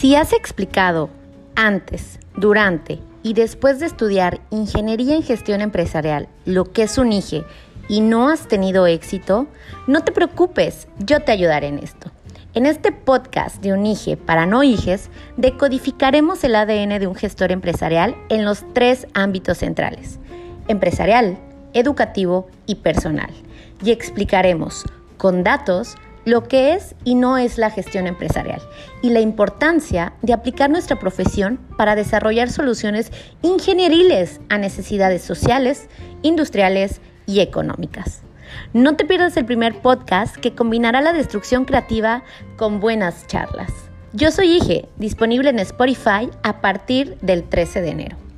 Si has explicado antes, durante y después de estudiar Ingeniería en Gestión Empresarial lo que es un IGE y no has tenido éxito, no te preocupes, yo te ayudaré en esto. En este podcast de un IGE para no IGES, decodificaremos el ADN de un gestor empresarial en los tres ámbitos centrales, empresarial, educativo y personal, y explicaremos con datos lo que es y no es la gestión empresarial y la importancia de aplicar nuestra profesión para desarrollar soluciones ingenieriles a necesidades sociales, industriales y económicas. No te pierdas el primer podcast que combinará la destrucción creativa con buenas charlas. Yo soy Ige, disponible en Spotify a partir del 13 de enero.